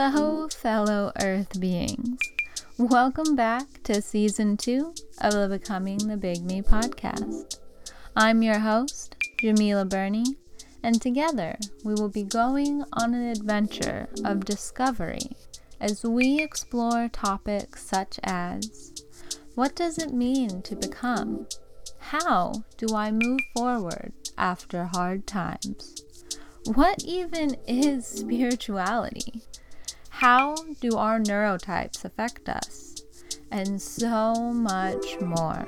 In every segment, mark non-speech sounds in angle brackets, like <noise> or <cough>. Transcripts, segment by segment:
Hello, fellow Earth beings. Welcome back to season two of the Becoming the Big Me podcast. I'm your host, Djemilah Birnie, and together we will be going on an adventure of discovery as we explore topics such as what does it mean to become? How do I move forward after hard times? What even is spirituality? How do our neurotypes affect us? And so much more.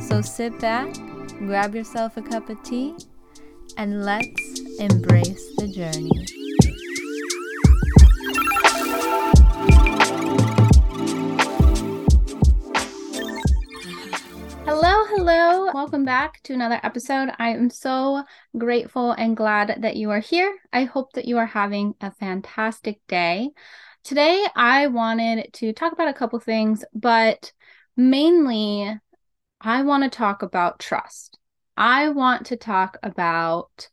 So sit back, grab yourself a cup of tea, and let's embrace the journey. Hello. Welcome back to another episode. I am so grateful and glad that you are here. I hope that you are having a fantastic day. Today, I wanted to talk about a couple things, but mainly, I want to talk about trust. I want to talk about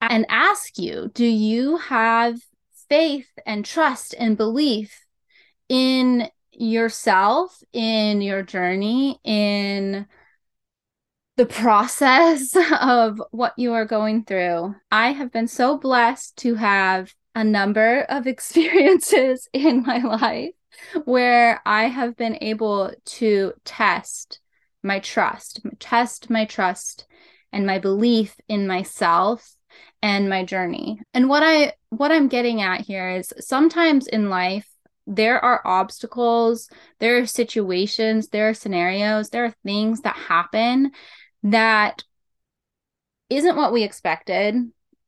and ask you do you have faith and trust and belief in yourself, in your journey, in the process <laughs> of what you are going through. I have been so blessed to have a number of <laughs> experiences in my life where I have been able to test my trust, test my trust and my belief in myself and my journey. And what I what I'm getting at here is sometimes in life there are obstacles, there are situations, there are scenarios, there are things that happen that isn't what we expected,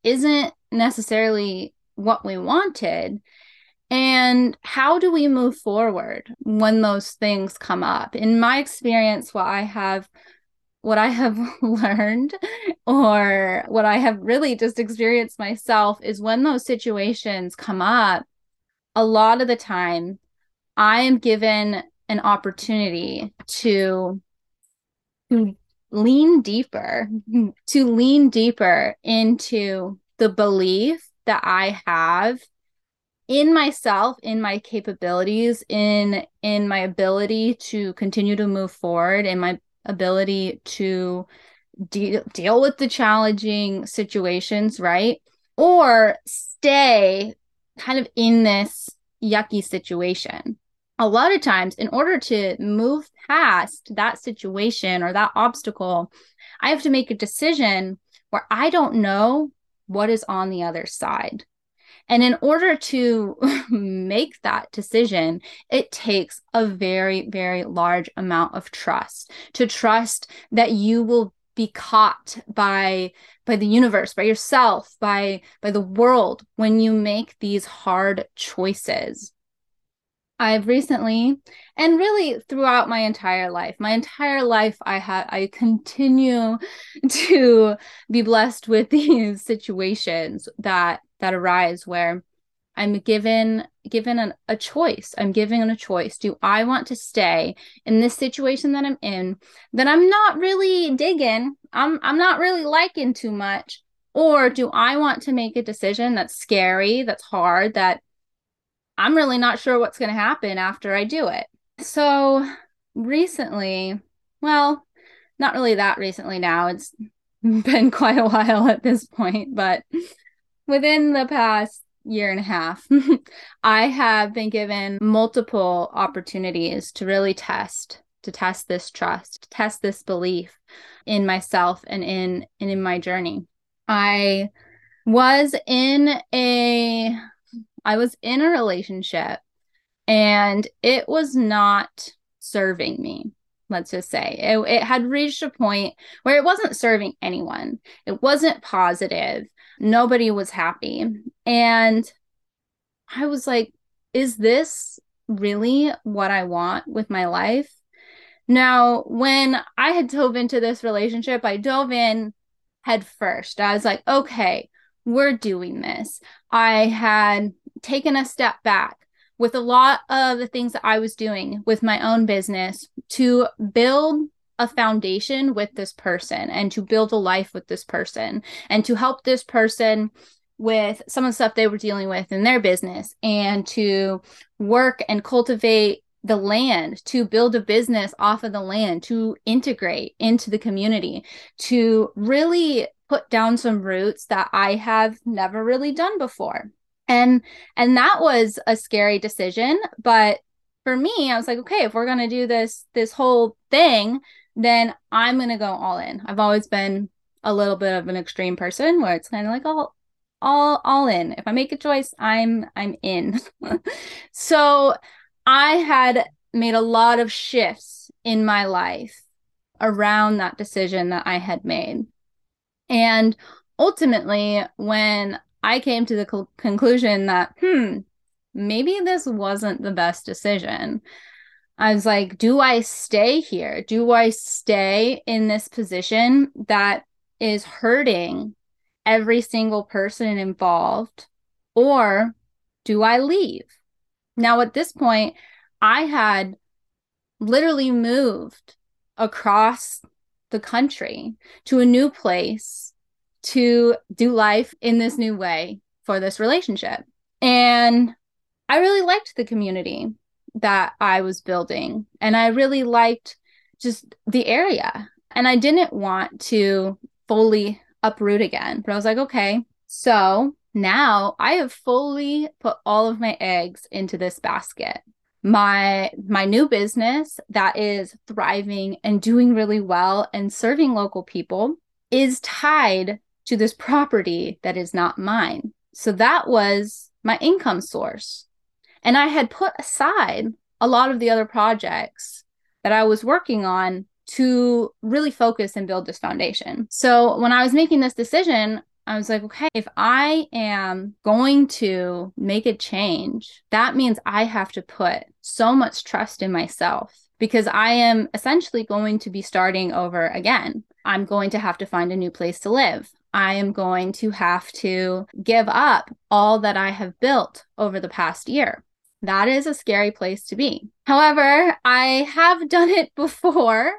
isn't necessarily what we wanted. And how do we move forward when those things come up? In my experience, what I have what I have <laughs> learned or what I have really just experienced myself is when those situations come up, a lot of the time I am given an opportunity to, to lean deeper, <laughs> to lean deeper into the belief that I have in myself in my capabilities in in my ability to continue to move forward in my ability to de- deal with the challenging situations right? Or stay kind of in this yucky situation. A lot of times, in order to move past that situation or that obstacle, I have to make a decision where I don't know what is on the other side. And in order to <laughs> make that decision, it takes a very, very large amount of trust to trust that you will be caught by by the universe by yourself by by the world when you make these hard choices. I've recently and really throughout my entire life my entire life i have i continue <laughs> to be blessed with these situations that that arise where I'm given given an, a choice. I'm given a choice. Do I want to stay in this situation that I'm in that I'm not really digging? I'm I'm not really liking too much, or do I want to make a decision that's scary, that's hard, that I'm really not sure what's going to happen after I do it? So recently, well, not really that recently now. It's <laughs> been quite a while at this point, but within the past year and a half, <laughs> I have been given multiple opportunities to really test, to test this trust, test this belief in myself and in and in my journey. I was in a I was in a relationship and it was not serving me let's just say. It, it had reached a point where it wasn't serving anyone. It wasn't positive nobody was happy. And I was like, is this really what I want with my life? Now, when I had dove into this relationship, I dove in head first. I was like, okay, we're doing this. I had taken a step back with a lot of the things that I was doing with my own business to build a foundation with this person and to build a life with this person and to help this person with some of the stuff they were dealing with in their business and to work and cultivate the land, to build a business off of the land, to integrate into the community, to really put down some roots that I have never really done before. And and that was a scary decision, but for me, I was like, okay, if we're going to do this this whole thing, then I'm going to go all in. I've always been a little bit of an extreme person where it's kind of like all all all in. If I make a choice, I'm I'm in. <laughs> so I had made a lot of shifts in my life around that decision that I had made. And ultimately, when I came to the cl- conclusion that, hmm, maybe this wasn't the best decision, I was like, do I stay here? Do I stay in this position that is hurting every single person involved? Or do I leave? Now, at this point, I had literally moved across the country to a new place to do life in this new way for this relationship. And I really liked the community that I was building. And I really liked just the area. And I didn't want to fully uproot again. But I was like, okay, so now I have fully put all of my eggs into this basket. My my new business that is thriving and doing really well and serving local people is tied to this property that is not mine. So that was my income source. And I had put aside a lot of the other projects that I was working on to really focus and build this foundation. So when I was making this decision, I was like, okay, if I am going to make a change, that means I have to put so much trust in myself because I am essentially going to be starting over again. I'm going to have to find a new place to live. I am going to have to give up all that I have built over the past year. That is a scary place to be. However, I have done it <laughs> before.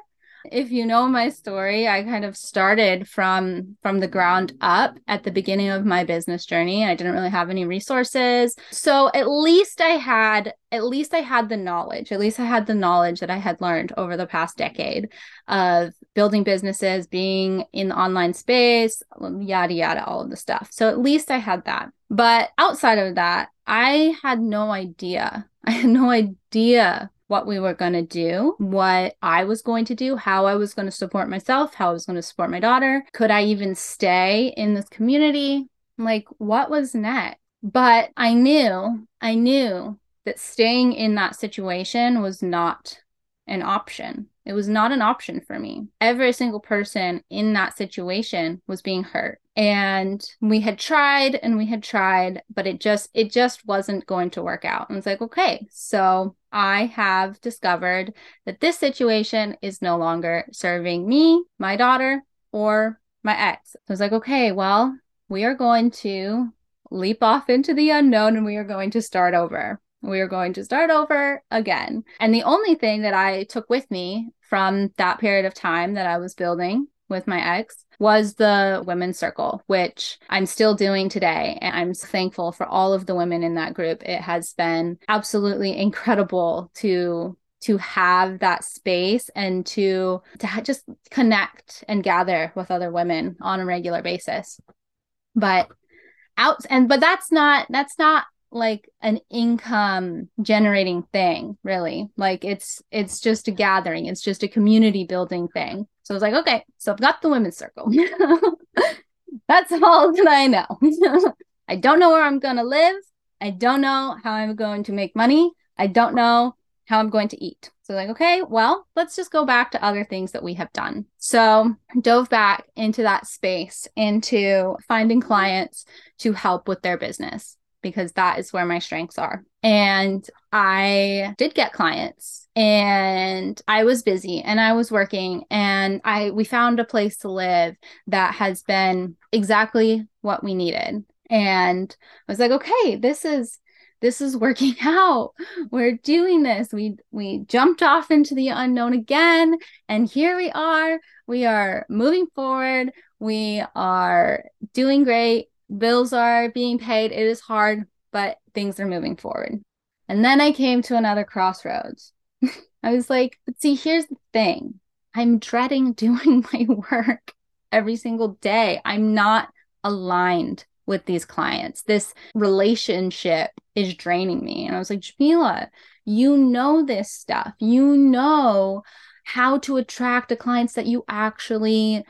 If you know my story i kind of started from from the ground up at the beginning of my business journey i didn't really have any resources. So at least i had at least i had the knowledge at least i had the knowledge that i had learned over the past decade of building businesses being in the online space yada yada all of the stuff. So at least i had that but outside of that i had no idea <laughs> i had no idea what we were going to do, what I was going to do, how I was going to support myself, how I was going to support my daughter. Could I even stay in this community? Like, what was next? But I knew, I knew that staying in that situation was not an option. It was not an option for me. Every single person in that situation was being hurt. And we had tried and we had tried, but it just it just wasn't going to work out. And it's like, okay, so I have discovered that this situation is no longer serving me, my daughter, or my ex. So I was like, okay, well, we are going to leap off into the unknown and we are going to start over. We are going to start over again. And the only thing that I took with me from that period of time that I was building with my ex was the women's circle, which I'm still doing today. And I'm thankful for all of the women in that group. It has been absolutely <laughs> incredible to to have that space and to to just connect and gather with other women on a regular basis but out and but that's not that's not like an income generating thing really like it's it's just a gathering it's just a community building thing so i was like okay. So i've got the women's circle. <laughs> That's all that i know. <laughs> I don't know where i'm going to live. I don't know how i'm going to make money. I don't know how i'm going to eat. So like okay well let's just go back to other things that we have done. So dove back into that space into finding clients to help with their business because that is where my strengths are. And I did get clients and I was busy and I was working and I we found a place to live that has been exactly what we needed. And I was like, okay, this is this is working <laughs> out. We're doing this. We we jumped off into the unknown again and here we are. We are moving forward. We are doing great bills are being paid. It is hard, but things are moving forward. And then I came to another crossroads. <laughs> I was like, see, here's the thing I'm dreading <laughs> doing my work every single day. I'm not aligned with these clients. This relationship is draining me. And I was like, Djemilah, you know this stuff. You know how to attract the clients that you actually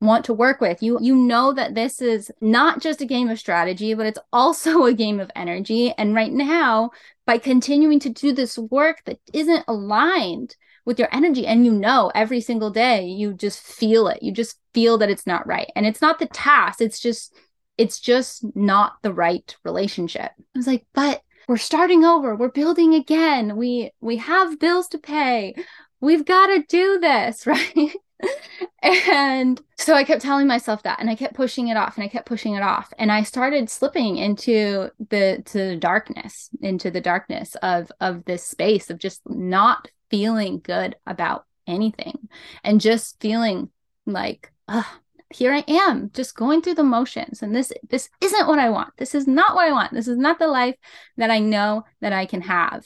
want to work with. You you know that this is not just a game of strategy, but it's also <laughs> a game of energy. And right now, by continuing to do this work that isn't aligned with your energy and you know every single day you just feel it. You just feel that it's not right. And it's not the task, it's just it's just not the right relationship. I was like, but we're starting over. We're building again. We we have bills to pay. We've got to do this, <laughs> right? And so I kept telling myself that and I kept pushing it off and I kept pushing it off and I started slipping into the to the darkness into the darkness of of this space of just not feeling good about anything and just feeling like here I am just going through the motions and this this isn't what I want. This is not what I want. This is not the life that I know that I can have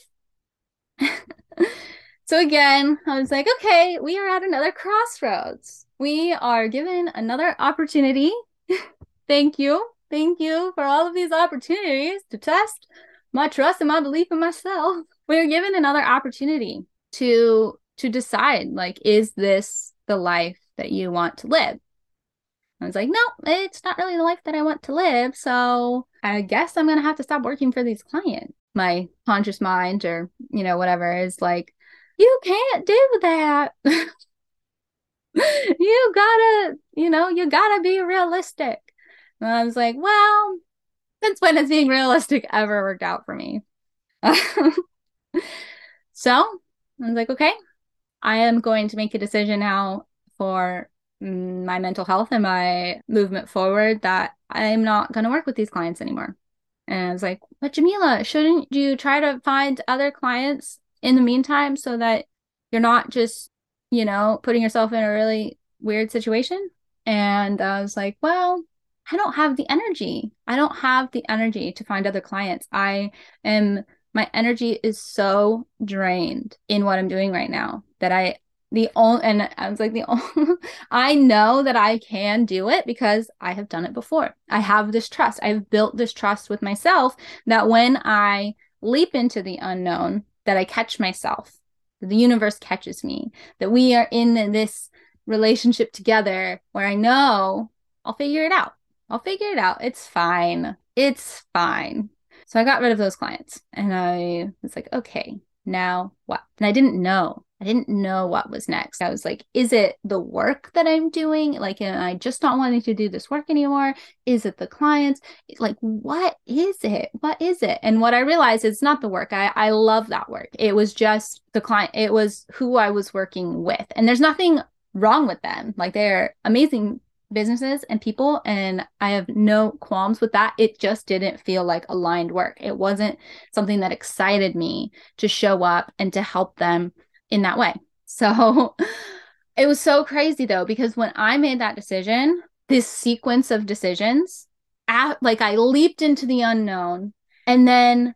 <laughs> So again, I was like, okay, we are at another crossroads. We are given another opportunity. <laughs> Thank you. Thank you for all of these opportunities to test my trust and my belief in myself. <laughs> We are given another opportunity to to decide like is this the life that you want to live? I was like, no, it's not really the life that I want to live. So I guess I'm going to have to stop working for these clients. My conscious mind or, you know, whatever is like, you can't do that. <laughs> you gotta, you know, you gotta be realistic. And I was like, well, since when has being realistic ever worked out for me? <laughs> so I was like, okay, I am going to make a decision now for my mental health and my movement forward that I'm not going to work with these clients anymore. And I was like, but Djemilah, shouldn't you try to find other clients in the meantime so that you're not just, you know, putting yourself in a really weird situation. And I was like, well, I don't have the energy. I don't have the energy to find other clients. I am, my energy is so drained in what I'm doing right now that I, the only, and I was like, the only, <laughs> I know that I can do it because I have done it before. I have this trust. I've built this trust with myself that when I leap into the unknown, that I catch myself, that the universe catches me, that we are in this relationship together where I know I'll figure it out. I'll figure it out. It's fine. It's fine. So I got rid of those clients and I was like, okay, now what? And I didn't know. I didn't know what was next. I was like, is it the work that I'm doing? Like, am I just not wanting to do this work anymore? Is it the clients? Like, what is it? What is it? And what I realized is not the work. I, I love that work. It was just the client, it was who I was working with. And there's nothing wrong with them. Like, they're amazing businesses and people and I have no qualms with that. It just didn't feel like aligned work. It wasn't something that excited me to show up and to help them in that way. <laughs> So it was so crazy though, because when I made that decision, this sequence of decisions, like I leaped into the unknown. And then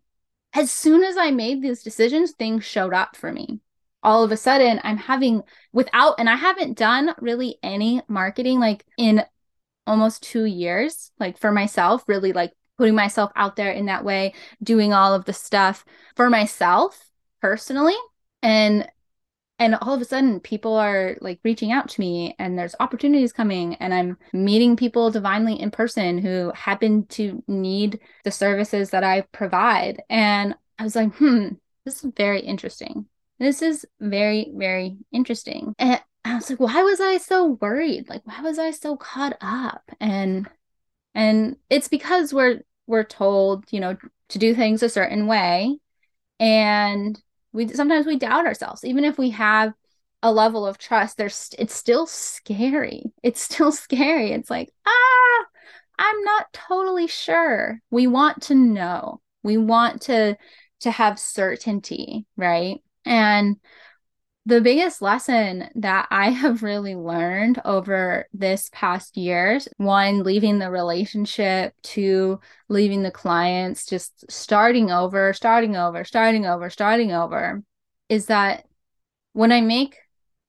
as soon as I made these decisions, things showed up for me. All of a sudden, I'm having without, and I haven't done really any marketing like in almost two years, like for myself, really like putting myself out there in that way, doing all of the stuff for myself personally. And and all of a sudden people are like reaching out to me and there's opportunities coming and i'm meeting people divinely in person who happen to need the services that i provide and i was like hmm this is very interesting this is very very interesting. And i was like why was i so worried? Like why was i so caught up? And and it's because we're we're told you know to do things a certain way. And we sometimes we doubt ourselves. Even if we have a level of trust there's it's still scary. It's still <laughs> scary. It's like ah i'm not totally sure. We want to know. We want to to have certainty right and the biggest lesson that I <laughs> have really learned over this past years one, leaving the relationship, two, leaving the clients, just starting over, starting over, starting over, starting over is that when I make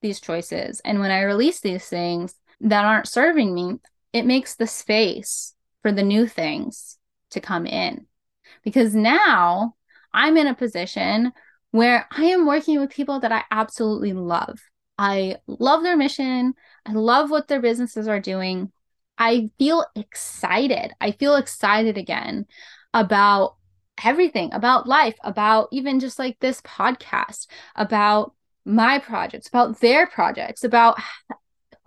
these choices and when I release these things that aren't serving me, it makes the space for the new things to come in. Because now I'm in a position where I am working with people that I absolutely love. I love their mission. I love what their businesses are doing. I feel excited. I feel excited again about everything, about life, about even just like this podcast, about my projects, about their projects, about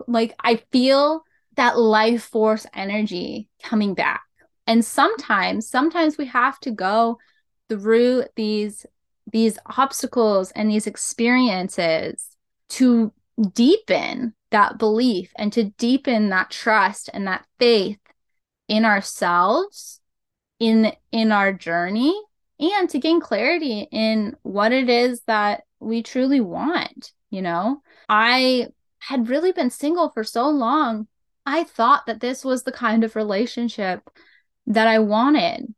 like I feel that life force energy coming back. And sometimes, sometimes we have to go through these these obstacles and these experiences to deepen that belief and to deepen that trust and that faith in ourselves in in our journey and to gain clarity in what it is that we truly want you know? I had really been single for so long i thought that this was the kind of relationship that i wanted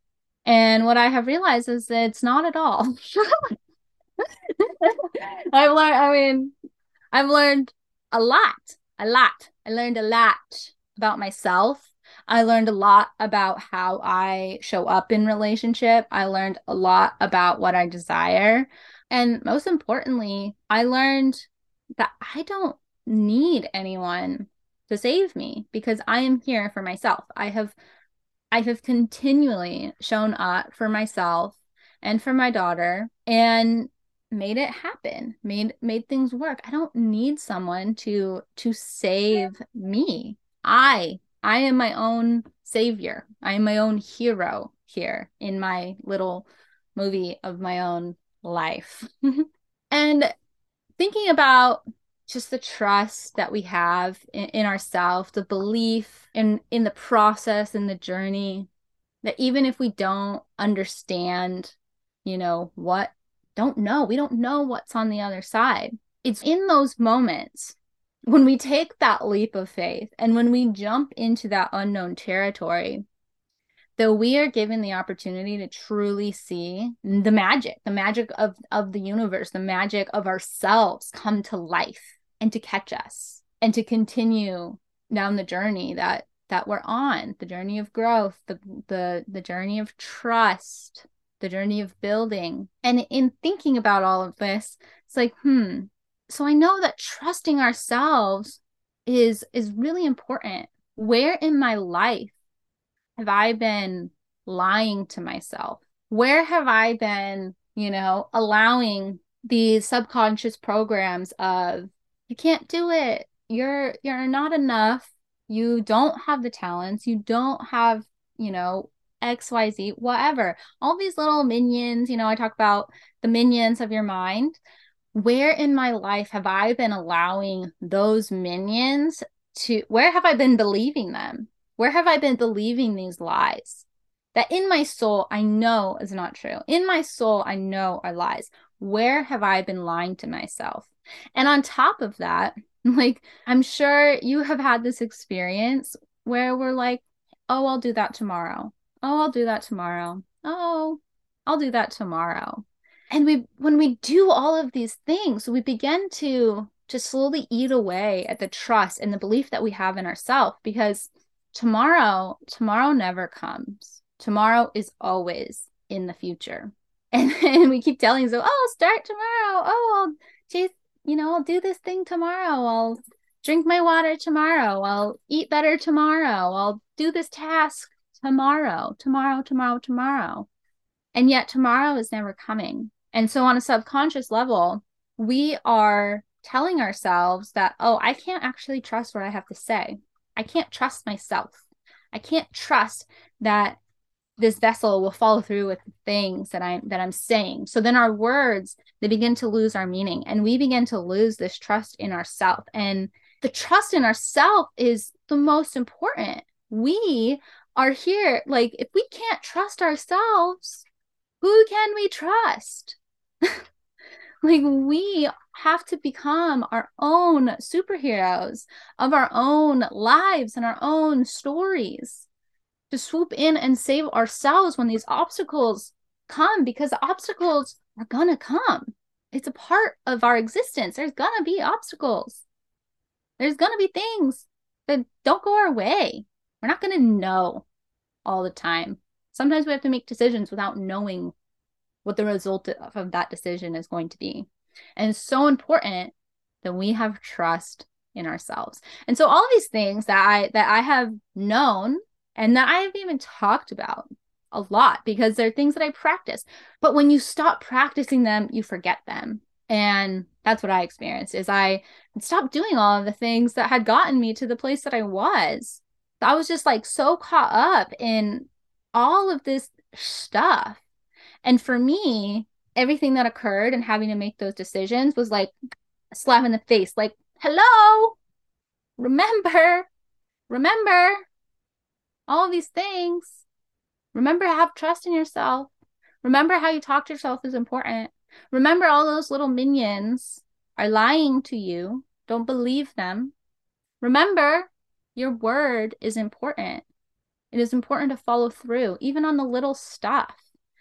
and what I have realized is that it's not at all. <laughs> I've learned, I mean, I've learned a lot, a lot. I learned a lot about myself. I learned a lot about how I show up in relationship. I learned a lot about what I desire. And most importantly, I learned that I don't need anyone to save me because I am here for myself. I have I have continually shown up for myself and for my daughter and made it happen made made things work. I don't need someone to to save me. I i am my own savior. I am my own hero here in my little movie of my own life. <laughs> And thinking about just the trust that we have in, in ourselves, the belief in in the process and the journey that even if we don't understand, you know, what don't know, we don't know what's on the other side. It's in those moments when we take that leap of faith and when we jump into that unknown territory that we are given the opportunity to truly see the magic the magic of of the universe the magic of ourselves come to life and to catch us and to continue down the journey that that we're on the journey of growth the the the journey of trust the journey of building. And in thinking about all of this it's like hmm so i know that trusting ourselves is is really important. Where in my life have i been lying to myself? Where have i been you know allowing these subconscious programs of you can't do it. You're you're not enough. You don't have the talents. You don't have you know xyz whatever. All these little minions you know i talk about the minions of your mind. Where in my life have i been allowing those minions to where have i been believing them? Where have i been believing these lies? That in my soul i know is not true. In my soul i know are lies. Where have i been lying to myself and on top of that, <laughs> like I'm sure you have had this experience where we're like, oh, I'll do that tomorrow. Oh, I'll do that tomorrow. Oh, I'll do that tomorrow. And we when we do all of these things, we begin to to slowly eat away at the trust and the belief that we have in ourselves because tomorrow tomorrow never comes. Tomorrow is always in the future. And, <laughs> and we keep telling so oh, I'll start tomorrow. Oh, I'll chase you know, I'll do this thing tomorrow. I'll drink my water tomorrow. I'll eat better tomorrow. I'll do this task tomorrow, tomorrow, tomorrow, tomorrow. And yet tomorrow is never coming. And so, on a subconscious level, we are telling ourselves that, oh, I can't actually trust what I have to say. I can't trust myself. I can't trust that this vessel will follow through with things that I'm that I'm saying. So then our words they begin to lose our meaning and we begin to lose this trust in ourself. And the trust in ourself is the most important. We are here like if we can't trust ourselves, who can we trust? <laughs> Like we have to become our own superheroes of our own lives and our own stories to swoop in and save ourselves when these obstacles come because obstacles are gonna come. It's a part of our existence. There's gonna be obstacles. There's gonna be things that don't go our way. We're not gonna know all the time. Sometimes we have to make decisions without knowing what the result of that decision is going to be. And it's so important that we have trust in ourselves. And so all these things that I that I have known and that I haven't even talked about a lot because they're things that I practice. But when you stop practicing them, you forget them. And that's what I experienced is I stopped doing all of the things that had gotten me to the place that I was. I was just like so caught up in all of this stuff. And for me, everything that occurred and having to make those decisions was like a slap in the face like, hello, remember, remember all of these things. Remember to have trust in yourself. Remember how you talk to yourself is important. Remember all those little minions are lying to you. Don't believe them. Remember your word is important. It is important to follow through, even on the little stuff.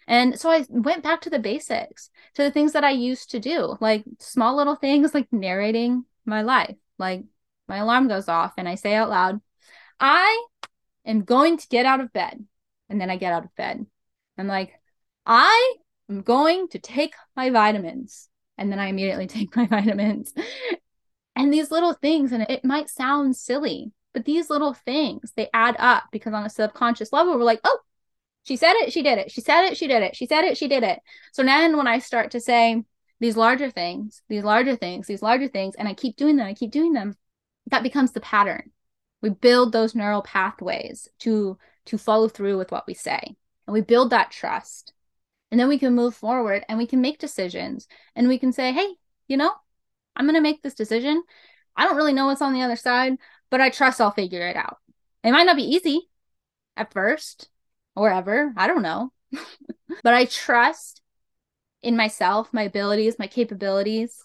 And so I went back to the basics, to the things that I used to do, like small little things like narrating my life. Like my alarm goes off and I say out loud, I am going to get out of bed. And then I get out of bed. I'm like, I am going to take my vitamins. And then I immediately <laughs> take my vitamins. and these little things, and it might sound silly, but these little things, they add up because on a subconscious level, we're like, oh, she said it, she did it. She said it, she did it. She said it, she did it. So then when I start to say these larger things, these larger things, these larger things, and I keep doing them, I keep doing them, that becomes the pattern. We build those neural pathways to to follow through with what we say. And we build that trust. And then we can move forward and we can make decisions and we can say, hey, you know, I'm going to make this decision. I don't really know what's on the other side, but I trust I'll figure it out. It might not be easy at first or ever. I don't know. <laughs> but I trust in myself, my abilities, my capabilities.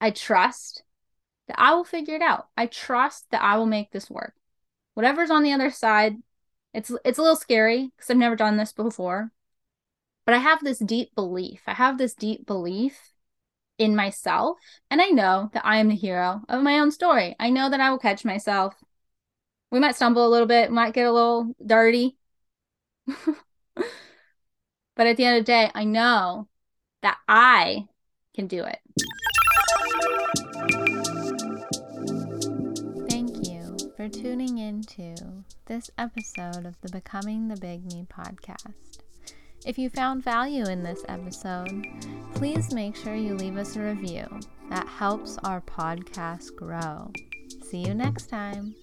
I trust that I will figure it out. I trust that I will make this work. Whatever's on the other side, it's it's a little scary because I've never done this before. But I have this deep belief. I have this deep belief in myself. And I know that I am the hero of my own story. I know that I will catch myself. We might stumble a little bit, might get a little dirty. <laughs> but at the end of the day, I know that I can do it. for tuning into this episode of the Becoming the Big Me podcast. If you found value in this episode, please make sure you leave us a review. That helps our podcast grow. See you next time.